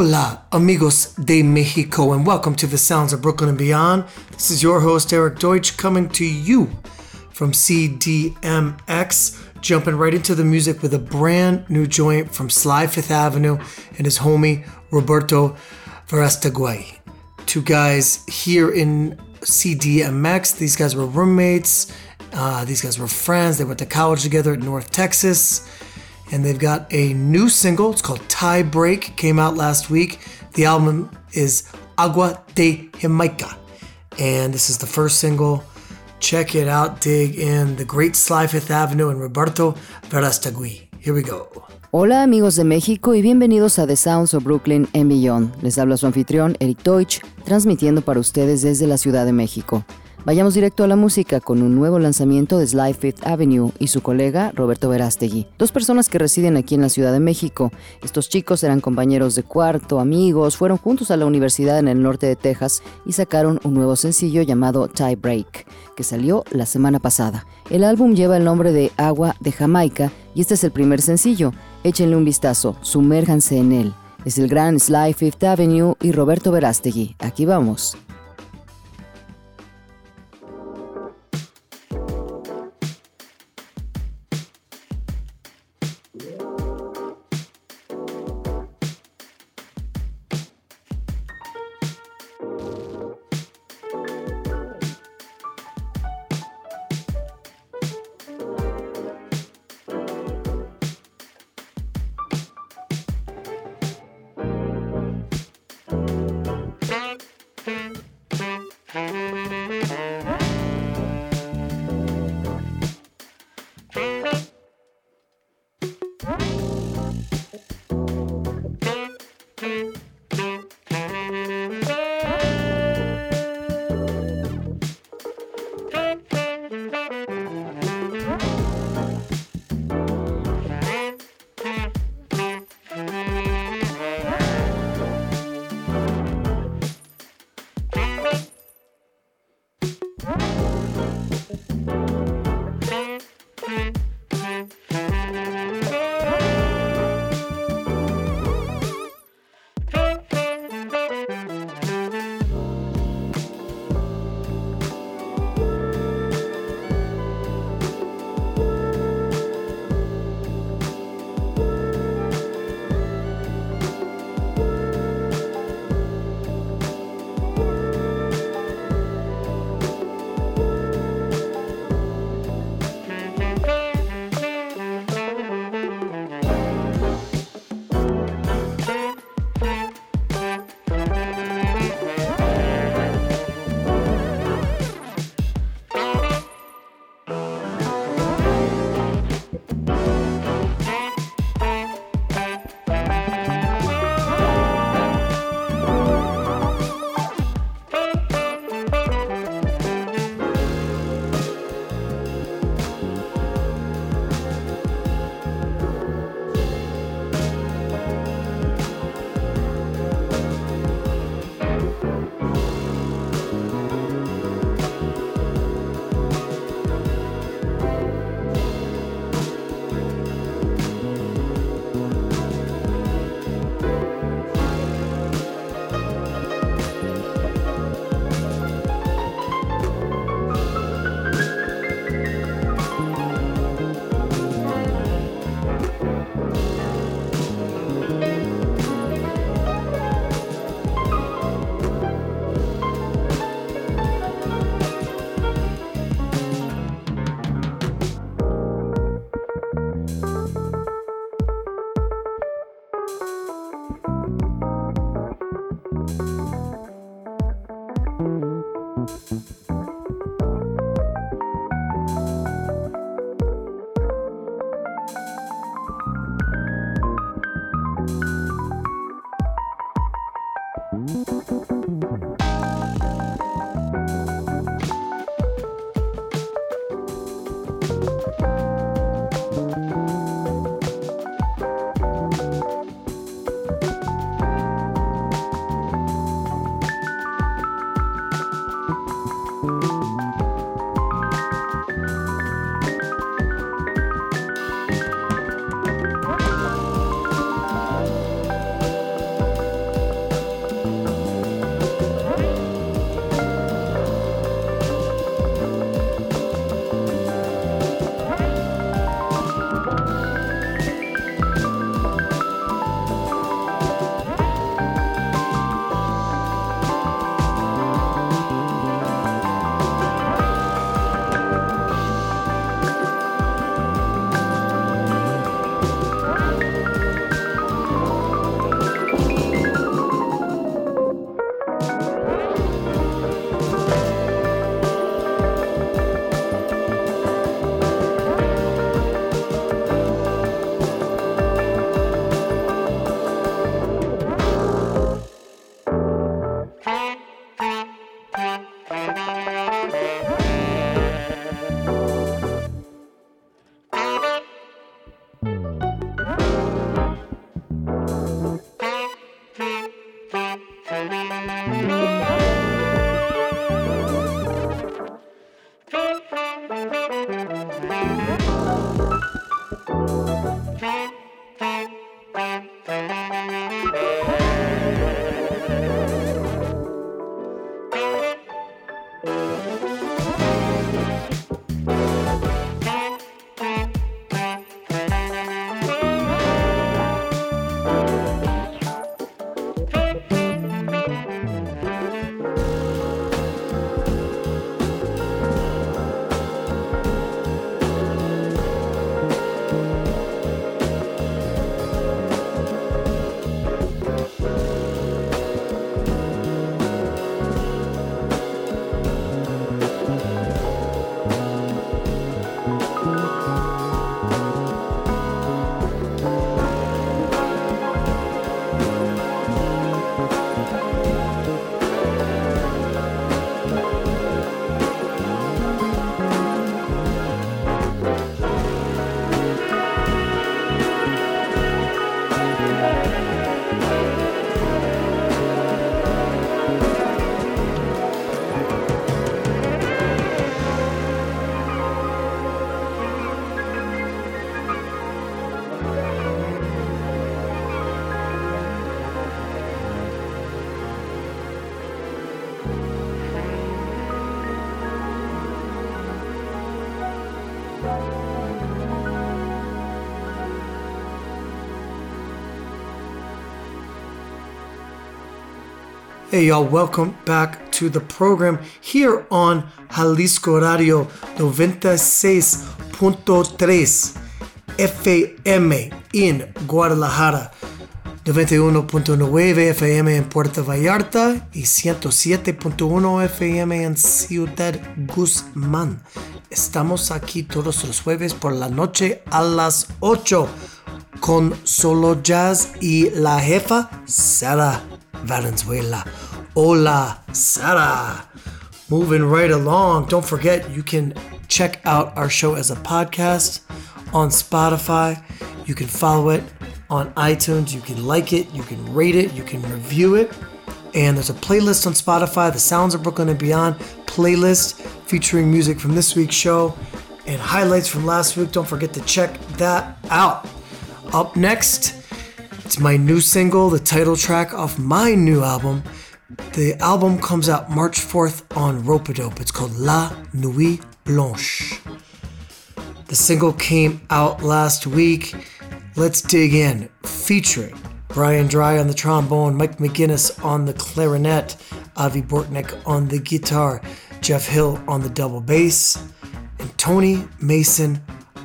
Hola, amigos de Mexico, and welcome to the Sounds of Brooklyn and Beyond. This is your host, Erik Deutsch, coming to you from CDMX, jumping right into the music with a brand new joint from Sly Fifth Avenue and his homie, Roberto Verastegui. Two guys here in CDMX. These guys were roommates, uh, these guys were friends. They went to college together at North Texas and they've got a new single. It's called Tie Break. Came out last week. The album is Agua de Jamaica, and this is the first single. Check it out. Dig in the great Sly Fifth Avenue and Roberto Verastegui. Here we go. Hola amigos de México y bienvenidos a The Sounds of Brooklyn and Beyond. Les habla su anfitrión Erik Deutsch, transmitiendo para ustedes desde la Ciudad de México. Vayamos directo a la música con un nuevo lanzamiento de Sly Fifth Avenue y su colega Roberto Verástegui, dos personas que residen aquí en la Ciudad de México. Estos chicos eran compañeros de cuarto, amigos, fueron juntos a la universidad en el norte de Texas y sacaron un nuevo sencillo llamado Tie Break, que salió la semana pasada. El álbum lleva el nombre de Agua de Jamaica y este es el primer sencillo. Échenle un vistazo, sumérjanse en él. Es el gran Sly Fifth Avenue y Roberto Verástegui. Aquí vamos. Hey, y'all, welcome back to the program here on Jalisco Radio 96.3 FM in Guadalajara, 91.9 FM en Puerto Vallarta y 107.1 FM en Ciudad Guzmán. Estamos aquí todos los jueves por la noche a las 8 con Solo Jazz y la jefa Sara Valenzuela. Hola, Sara. Moving right along. Don't forget, you can check out our show as a podcast on Spotify. You can follow it on iTunes. You can like it. You can rate it. You can review it. And there's a playlist on Spotify, the Sounds of Brooklyn and Beyond playlist featuring music from this week's show and highlights from last week. Don't forget to check that out. Up next, it's my new single, the title track off my new album. The album comes out March 4th on Ropeadope. It's called La Nuit Blanche. The single came out last week. Let's dig in. Featuring Brian Dry on the trombone, Mike McGinnis on the clarinet, Avi Bortnick on the guitar, Jeff Hill on the double bass, and Tony Mason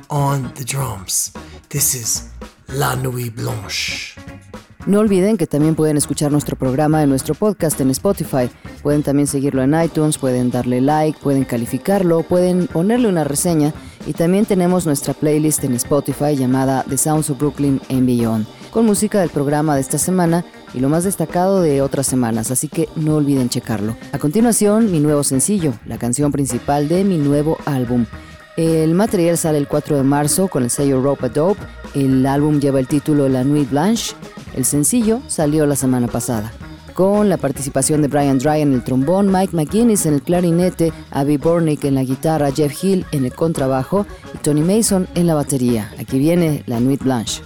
on the drums. This is La Nuit Blanche. No olviden que también pueden escuchar nuestro programa en nuestro podcast en Spotify. Pueden también seguirlo en iTunes, pueden darle like, pueden calificarlo, pueden ponerle una reseña y también tenemos nuestra playlist en Spotify llamada The Sounds of Brooklyn and Beyond, con música del programa de esta semana y lo más destacado de otras semanas, así que no olviden checarlo. A continuación, mi nuevo sencillo, la canción principal de mi nuevo álbum. El material sale el 4 de marzo con el sello Rope Dope. El álbum lleva el título La Nuit Blanche. El sencillo salió la semana pasada. Con la participación de Brian Dry en el trombón, Mike McGuinness en el clarinete, Abby Bornick en la guitarra, Jeff Hill en el contrabajo y Tony Mason en la batería. Aquí viene La Nuit Blanche.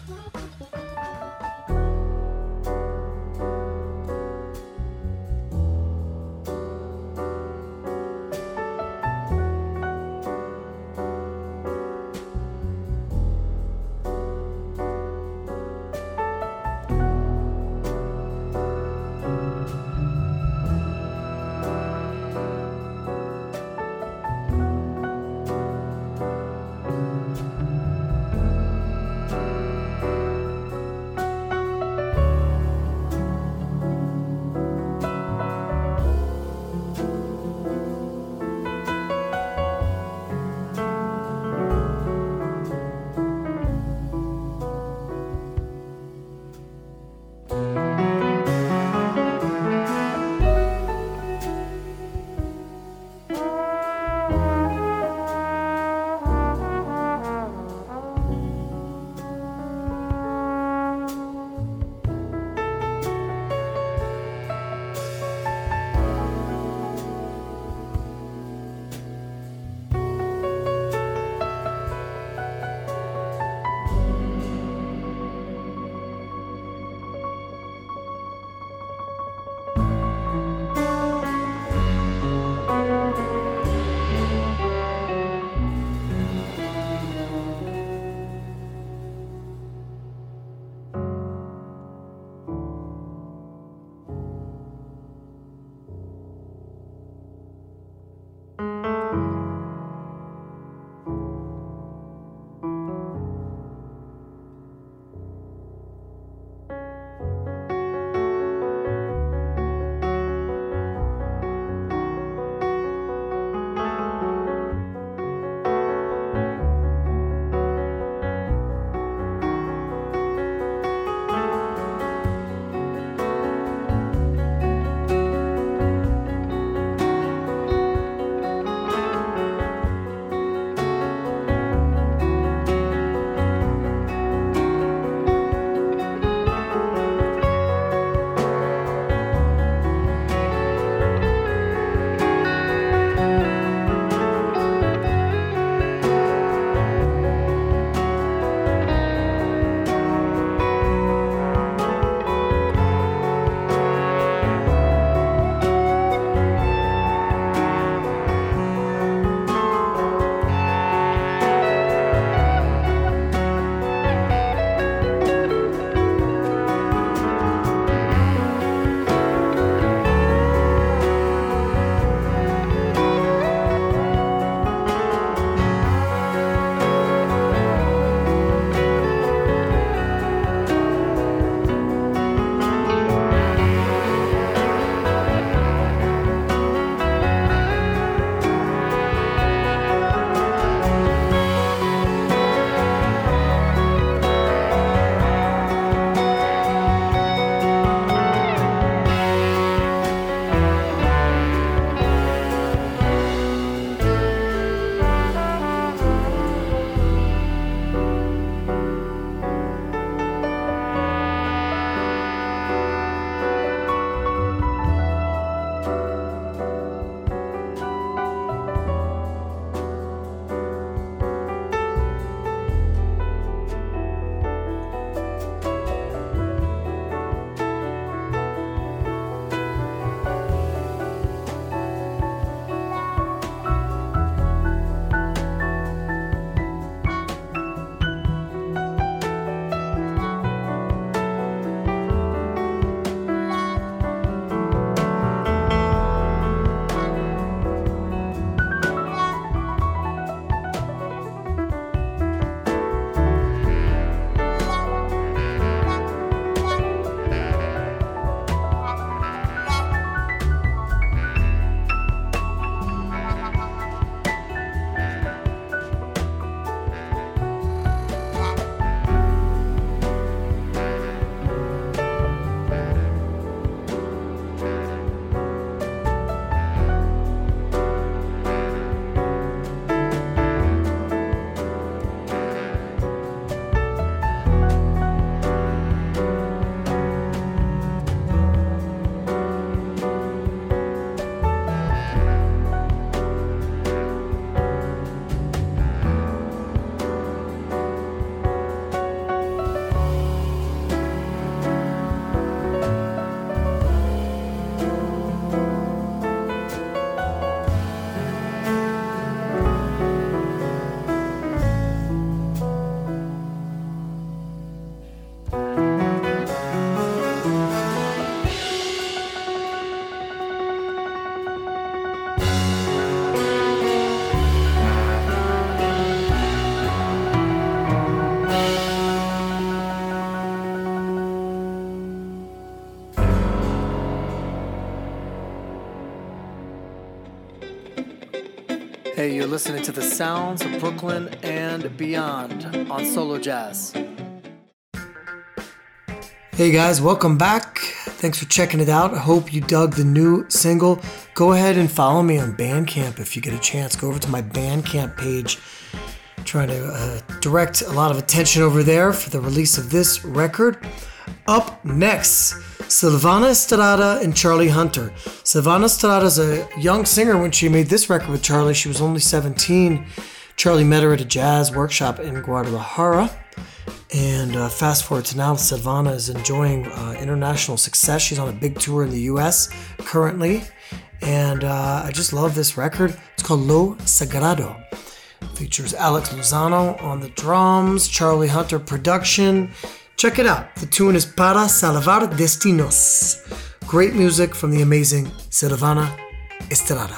Hey, you're listening to the sounds of Brooklyn and beyond on Solo Jazz. Hey guys, welcome back. Thanks for checking it out. I hope you dug the new single. Go ahead and follow me on Bandcamp if you get a chance. Go over to my Bandcamp page. I'm trying to uh, direct a lot of attention over there for the release of this record. Up next, Silvana Estrada and Charlie Hunter. Silvana Estrada is a young singer when she made this record with Charlie. She was only 17. Charlie met her at a jazz workshop in Guadalajara. And uh, fast forward to now, Silvana is enjoying uh, international success. She's on a big tour in the US currently. And uh, I just love this record. It's called Lo Sagrado. Features Alex Lozano on the drums, Charlie Hunter production. Check it out. The tune is Para Salvar Destinos. Great music from the amazing Silvana Estrada.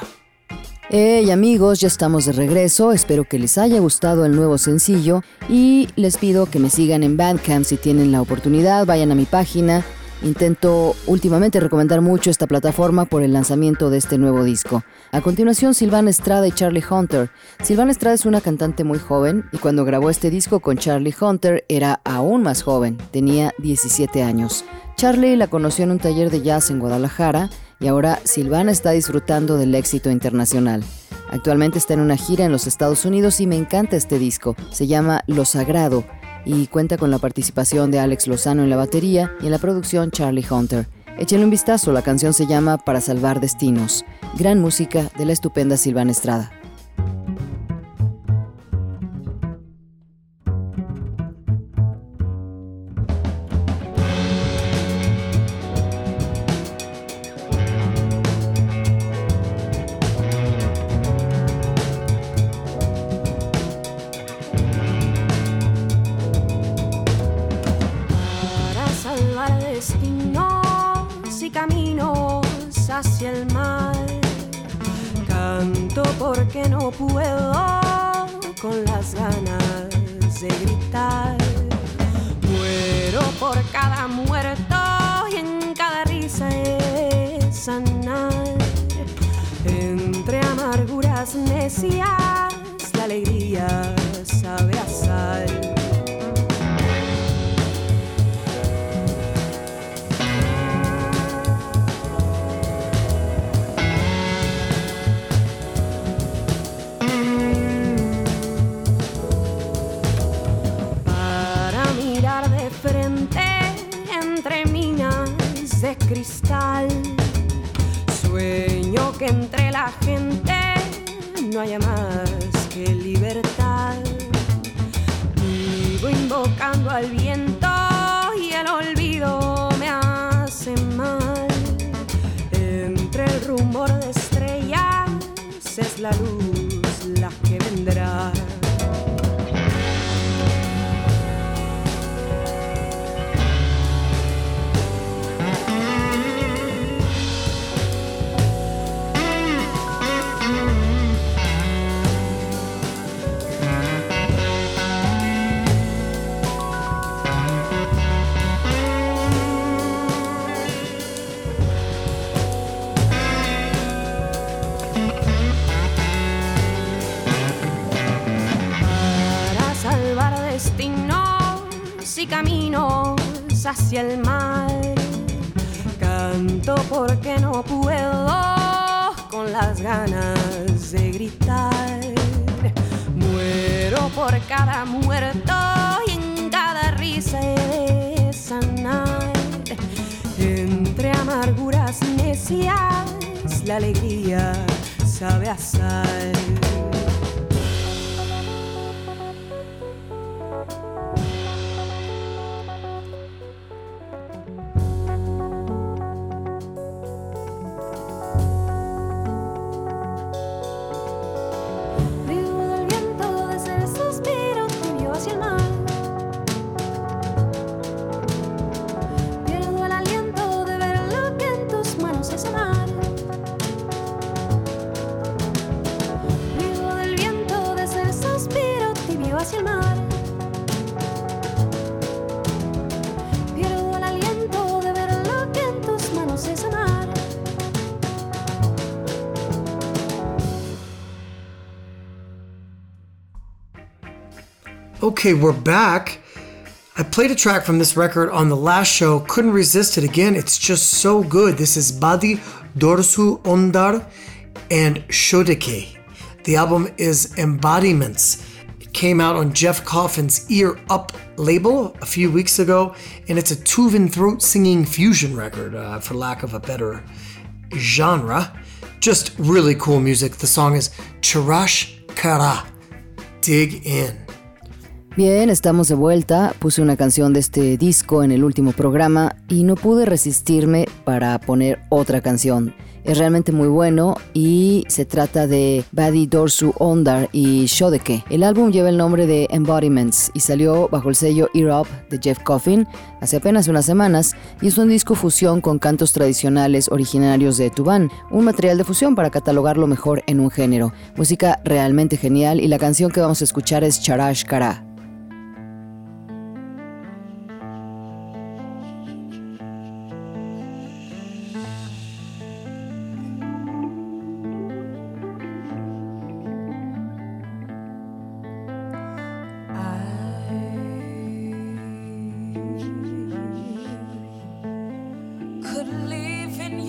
Hey amigos, ya estamos de regreso, espero que les haya gustado el nuevo sencillo y les pido que me sigan en Bandcamp si tienen la oportunidad, vayan a mi página. Intento últimamente recomendar mucho esta plataforma por el lanzamiento de este nuevo disco. A continuación, Silvana Estrada y Charlie Hunter. Silvana Estrada es una cantante muy joven y cuando grabó este disco con Charlie Hunter era aún más joven, tenía 17 años. Charlie la conoció en un taller de jazz en Guadalajara y ahora Silvana está disfrutando del éxito internacional. Actualmente está en una gira en los Estados Unidos y me encanta este disco. Se llama Lo Sagrado y cuenta con la participación de Alex Lozano en la batería y en la producción Charlie Hunter. Échenle un vistazo, la canción se llama Para Salvar Destinos. Gran música de la estupenda Silvana Estrada. la luz. Hacia el mar. Canto porque no puedo con las ganas de gritar. Muero por cada muerto y en cada risa de sanar. Entre amarguras necias, la alegría sabe a Okay, we're back. I played a track from this record on the last show, couldn't resist it again. It's just so good. This is Badi Dorsu Ondar and Shodekeh. The album is Embodiments. It came out on Jeff Coffin's Ear Up label a few weeks ago, and it's a Tuvan throat singing fusion record, uh, for lack of a better genre. Just really cool music. The song is Charash Kara. Dig in. Bien, estamos de vuelta. Puse una canción de este disco en el último programa y no pude resistirme para poner otra canción. Es realmente muy bueno y se trata de Badi Dorsu Ondar y Shodeke. El álbum lleva el nombre de Embodiments y salió bajo el sello Ear Up de Jeff Coffin hace apenas unas semanas y es un disco fusión con cantos tradicionales originarios de Tuban, un material de fusión para catalogarlo mejor en un género. Música realmente genial y la canción que vamos a escuchar es Charash Kara.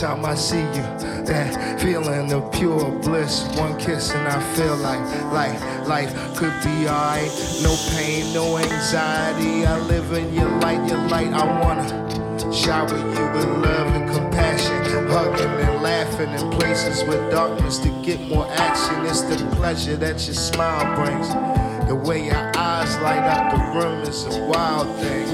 time I see you, that feeling of pure bliss. One kiss and I feel like, like life could be alright. No pain, no anxiety. I live in your light, your light. I wanna shower you with love and compassion. Hugging and laughing in places with darkness to get more action. It's the pleasure that your smile brings. The way your eyes light up the room is a wild thing.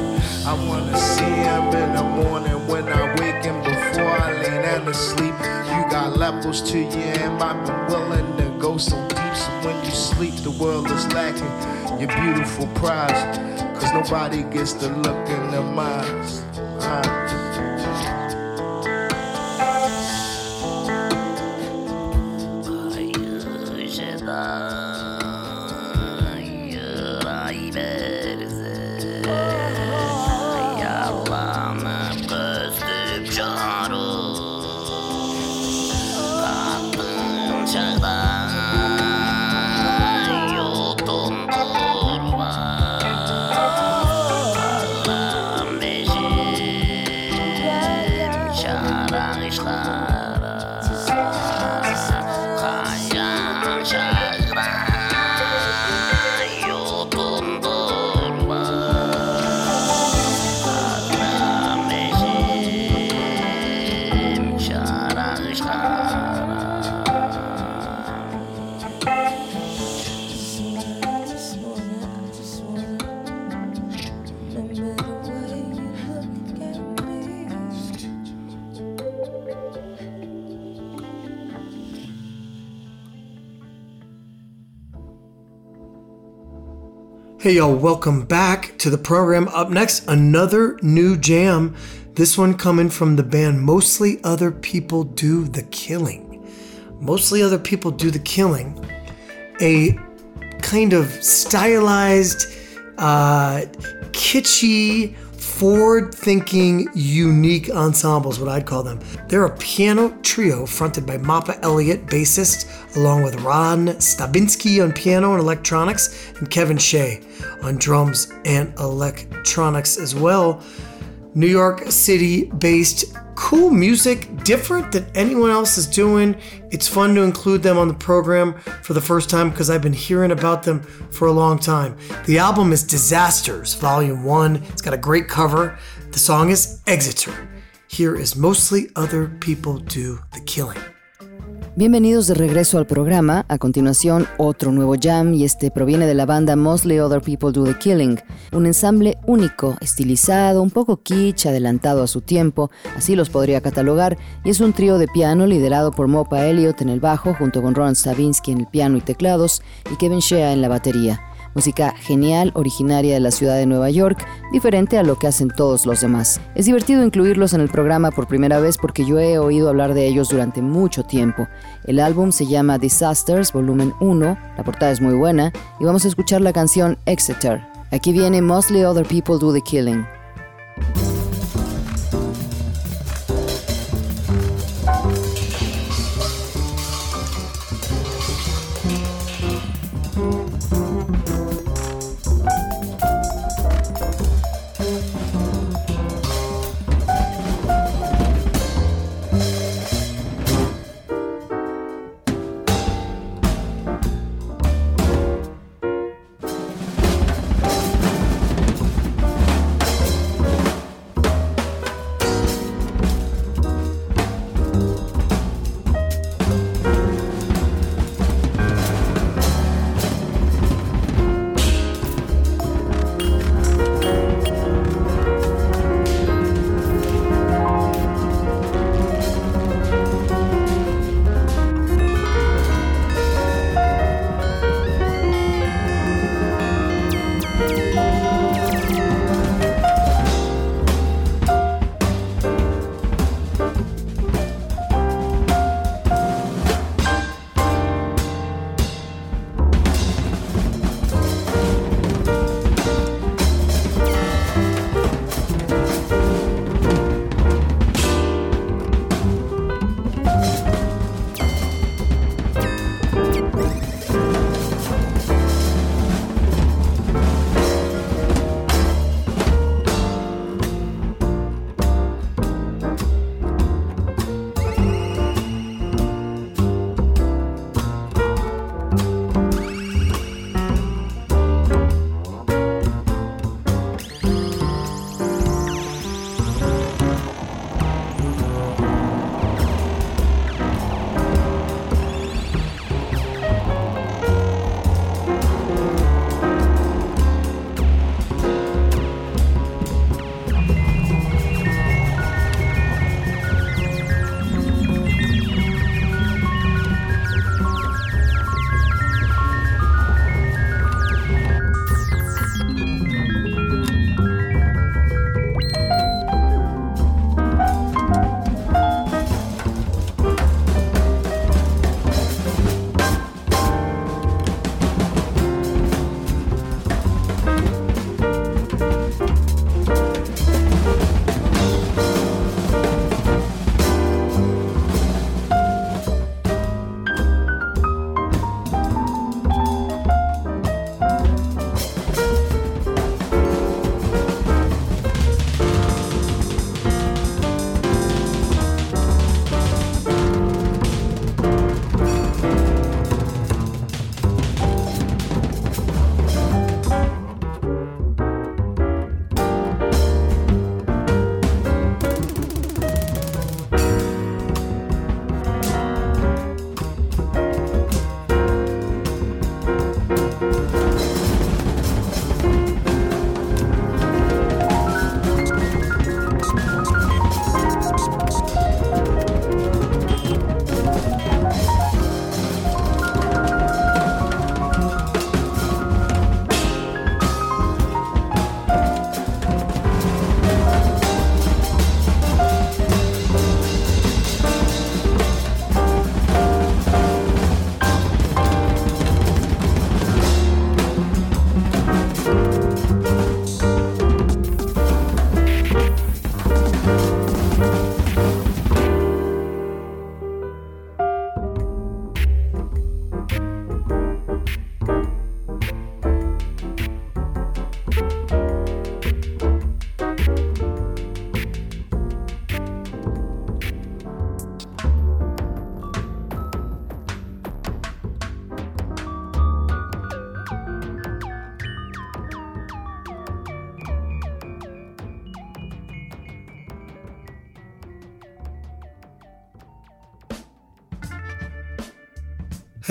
I wanna see him in the morning when I wake and before I lay down to sleep. You got levels to you, and I've been willing to go so deep. So when you sleep, the world is lacking your beautiful prize. Cause nobody gets to look in their eyes. Hey, y'all, welcome back to the program. Up next, another new jam. This one coming from the band Mostly Other People Do the Killing. Mostly Other People Do the Killing. A kind of stylized, uh, kitschy, forward thinking, unique ensembles, what I'd call them. They're a piano trio fronted by Moppa Elliott, bassist, along with Ron Stabinsky on piano and electronics, and Kevin Shea on drums and electronics as well. New York City based cool music, different than anyone else is doing. It's fun to include them on the program for the first time because I've been hearing about them for a long time. The album is Disasters, Volume 1. It's got a great cover. The song is Exeter. Here is Mostly Other People Do the Killing. Bienvenidos de regreso al programa. A continuación, otro nuevo jam y este proviene de la banda Mostly Other People Do the Killing, un ensamble único, estilizado, un poco kitsch, adelantado a su tiempo, así los podría catalogar, y es un trío de piano liderado por Mopa Elliott en el bajo junto con Ron Stavinsky en el piano y teclados y Kevin Shea en la batería música genial originaria de la ciudad de Nueva York, diferente a lo que hacen todos los demás. Es divertido incluirlos en el programa por primera vez porque yo he oído hablar de ellos durante mucho tiempo. El álbum se llama Disasters, volumen 1, la portada es muy buena y vamos a escuchar la canción Exeter. Aquí viene Mostly Other People Do the Killing.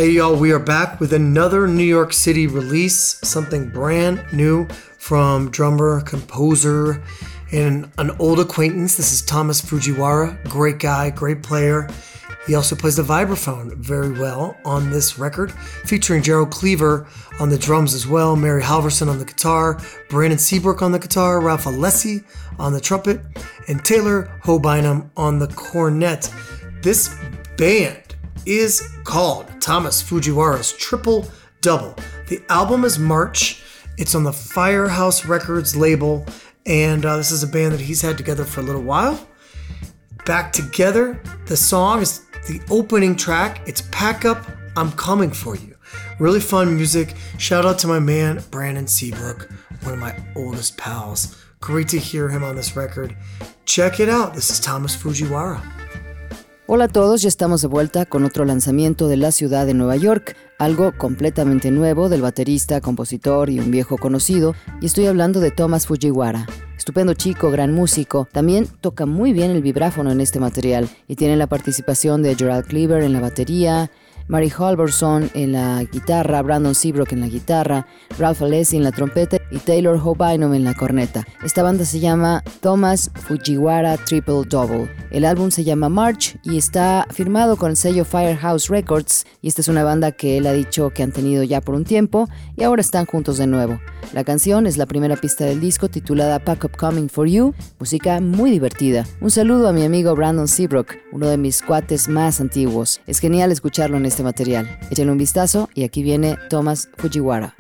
Hey y'all, we are back with another New York City release, something brand new from drummer, composer, and an old acquaintance. This is Thomas Fujiwara, great guy, great player. He also plays the vibraphone very well on this record, featuring Gerald Cleaver on the drums as well, Mary Halvorson on the guitar, Brandon Seabrook on the guitar, Ralph Alessi on the trumpet, and Taylor Ho Bynum on the cornet. This band is called Thomas Fujiwara's Triple Double. The album is March. It's on the Firehouse Records label, and uh, this is a band that he's had together for a little while. Back together, the song is the opening track. It's Pack Up, I'm Coming For You. Really fun music. Shout out to my man, Brandon Seabrook, one of my oldest pals. Great to hear him on this record. Check it out. This is Thomas Fujiwara. Hola a todos, ya estamos de vuelta con otro lanzamiento de la ciudad de Nueva York, algo completamente nuevo del baterista, compositor y un viejo conocido, y estoy hablando de Thomas Fujiwara. Estupendo chico, gran músico, también toca muy bien el vibráfono en este material y tiene la participación de Gerald Cleaver en la batería, Mary Halverson en la guitarra, Brandon Seabrook en la guitarra, Ralph Alessi en la trompeta y Taylor Hobynum en la corneta. Esta banda se llama Thomas Fujiwara Triple Double. El álbum se llama March y está firmado con el sello Firehouse Records y esta es una banda que él ha dicho que han tenido ya por un tiempo y ahora están juntos de nuevo. La canción es la primera pista del disco titulada Pack Up Coming For You, música muy divertida. Un saludo a mi amigo Brandon Seabrook, uno de mis cuates más antiguos. Es genial escucharlo en este material. Échenle un vistazo y aquí viene Thomas Fujiwara.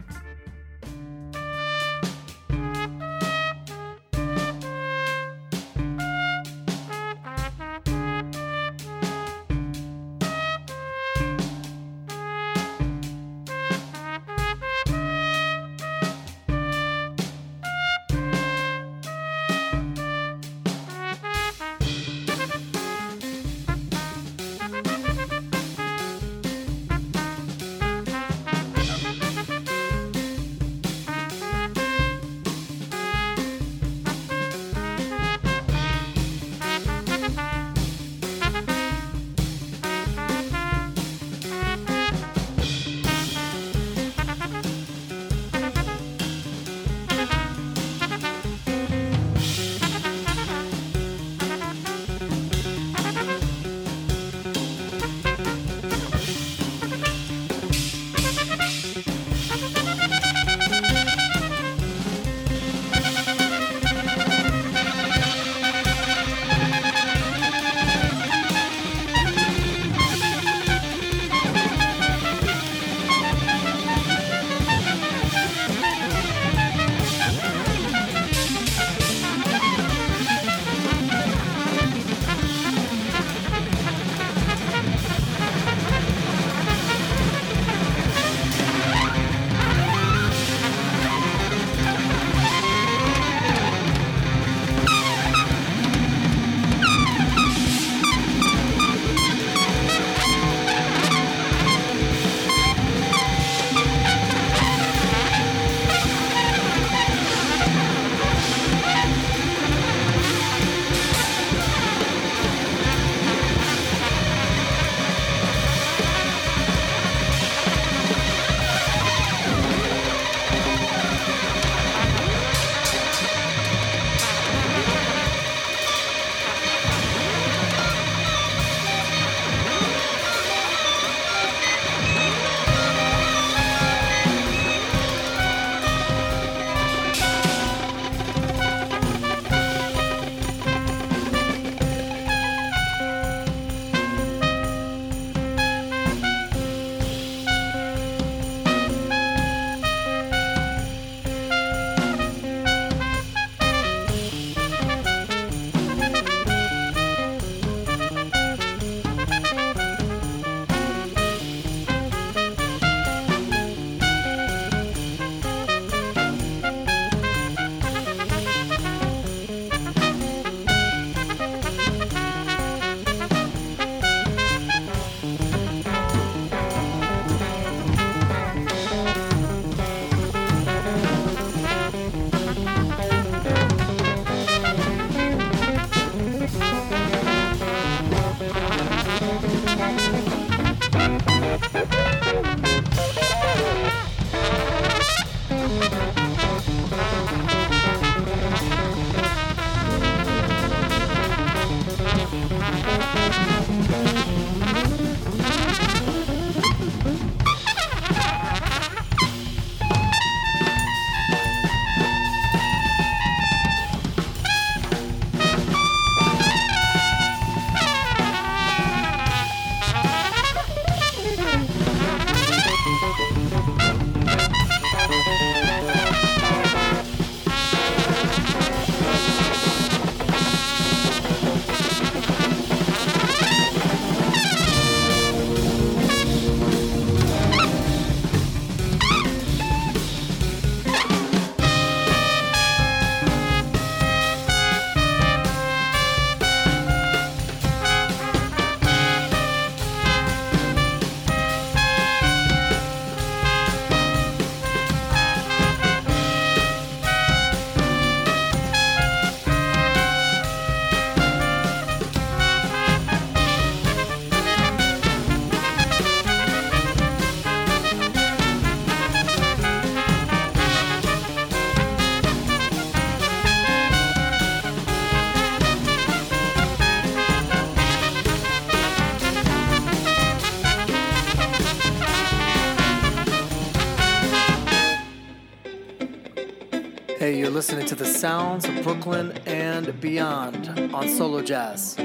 Listening to the sounds of Brooklyn and beyond on Solo Jazz.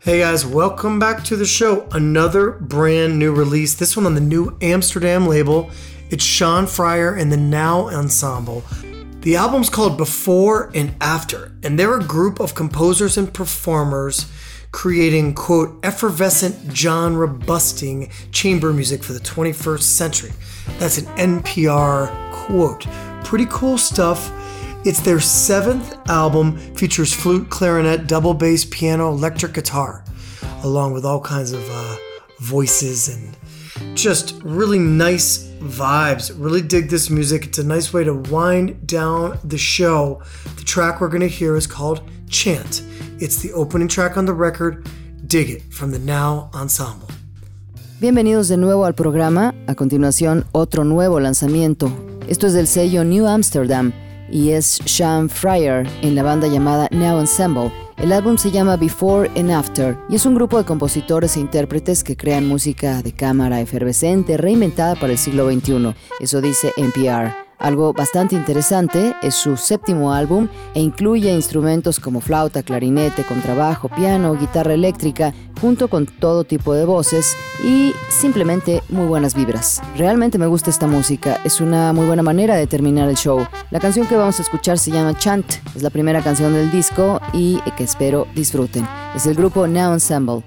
Hey guys, welcome back to the show. Another brand new release. This one on the new Amsterdam label. It's Sean Friar and the Now Ensemble. The album's called Before and After, and they're a group of composers and performers creating, quote, effervescent, genre busting chamber music for the 21st century. That's an NPR quote. Pretty cool stuff. It's their seventh album, features flute, clarinet, double bass, piano, electric guitar, along with all kinds of uh, voices and just really nice vibes. Really dig this music. It's a nice way to wind down the show. The track we're going to hear is called Chant. It's the opening track on the record. Dig It from the Now Ensemble. Bienvenidos de nuevo al programa. A continuación, otro nuevo lanzamiento. Esto es del sello New Amsterdam y es Sean Fryer en la banda llamada Now Ensemble. El álbum se llama Before and After y es un grupo de compositores e intérpretes que crean música de cámara efervescente reinventada para el siglo XXI. Eso dice NPR. Algo bastante interesante es su séptimo álbum e incluye instrumentos como flauta, clarinete, contrabajo, piano, guitarra eléctrica, junto con todo tipo de voces y simplemente muy buenas vibras. Realmente me gusta esta música, es una muy buena manera de terminar el show. La canción que vamos a escuchar se llama Chant, es la primera canción del disco y que espero disfruten. Es el grupo Now Ensemble.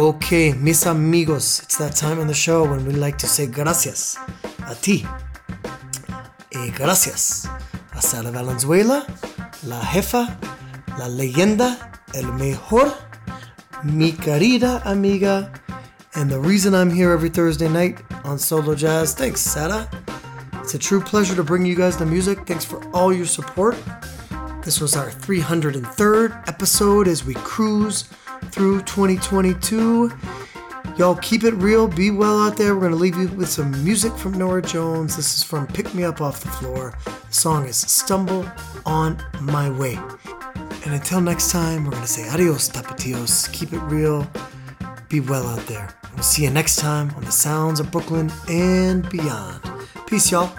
Okay, mis amigos, it's that time on the show when we like to say gracias a ti. Y gracias a Sara Valenzuela, la jefa, la leyenda, el mejor, mi querida amiga, and the reason I'm here every Thursday night on Solo Jazz. Thanks, Sara. It's a true pleasure to bring you guys the music. Thanks for all your support. This was our 303rd episode as we cruise through 2022. Y'all keep it real, be well out there. We're going to leave you with some music from Norah Jones. This is from Pick Me Up Off the Floor. The song is Stumble on My Way. And until next time, we're going to say adios, tapatios. Keep it real, be well out there. We'll see you next time on the sounds of Brooklyn and beyond. Peace, y'all.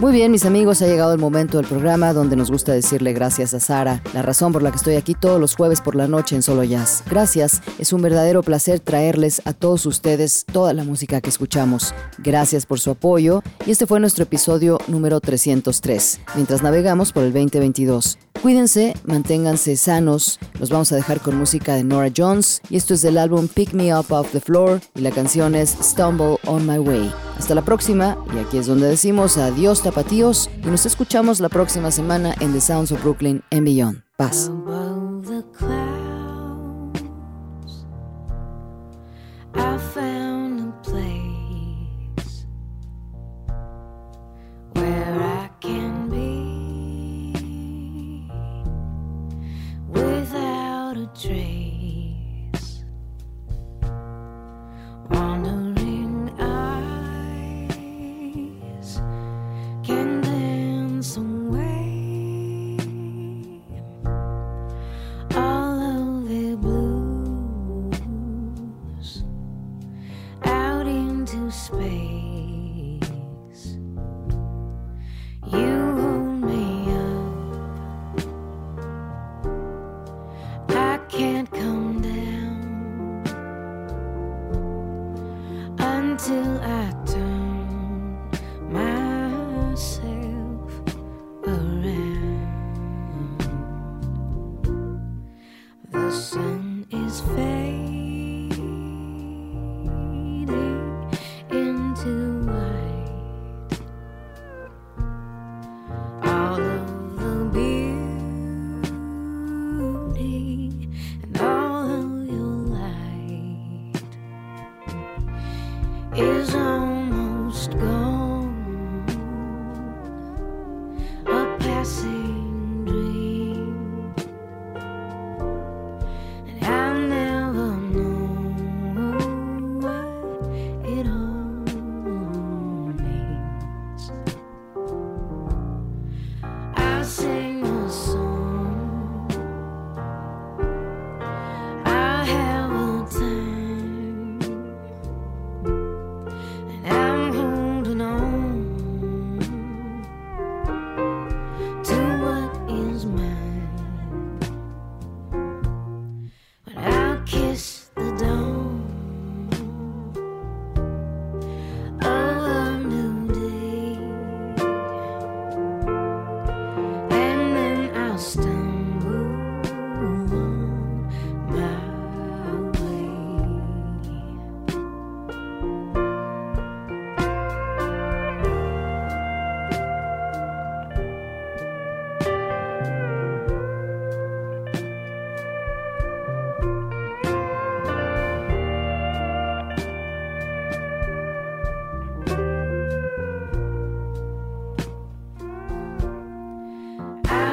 Muy bien, mis amigos, ha llegado el momento del programa donde nos gusta decirle gracias a Sara, la razón por la que estoy aquí todos los jueves por la noche en Solo Jazz. Gracias, es un verdadero placer traerles a todos ustedes toda la música que escuchamos. Gracias por su apoyo y este fue nuestro episodio número 303, mientras navegamos por el 2022. Cuídense, manténganse sanos, los vamos a dejar con música de Nora Jones y esto es del álbum Pick Me Up Off the Floor y la canción es Stumble on My Way. Hasta la próxima y aquí es donde decimos adiós tapatíos y nos escuchamos la próxima semana en The Sounds of Brooklyn en Beyond. Paz.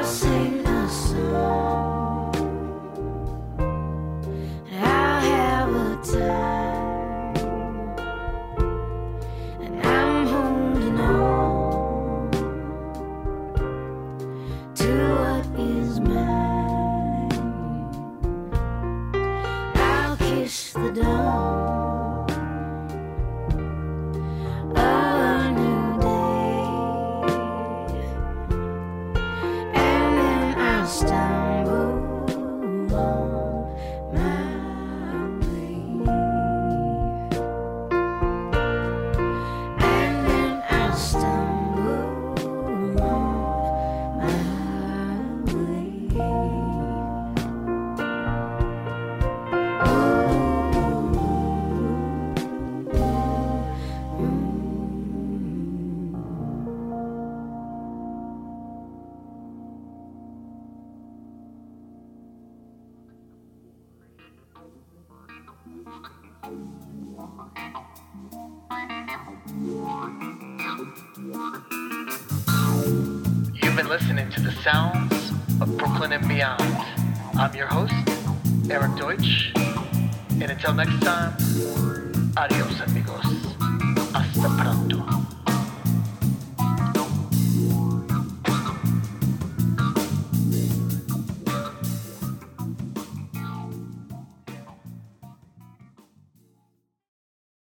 sing.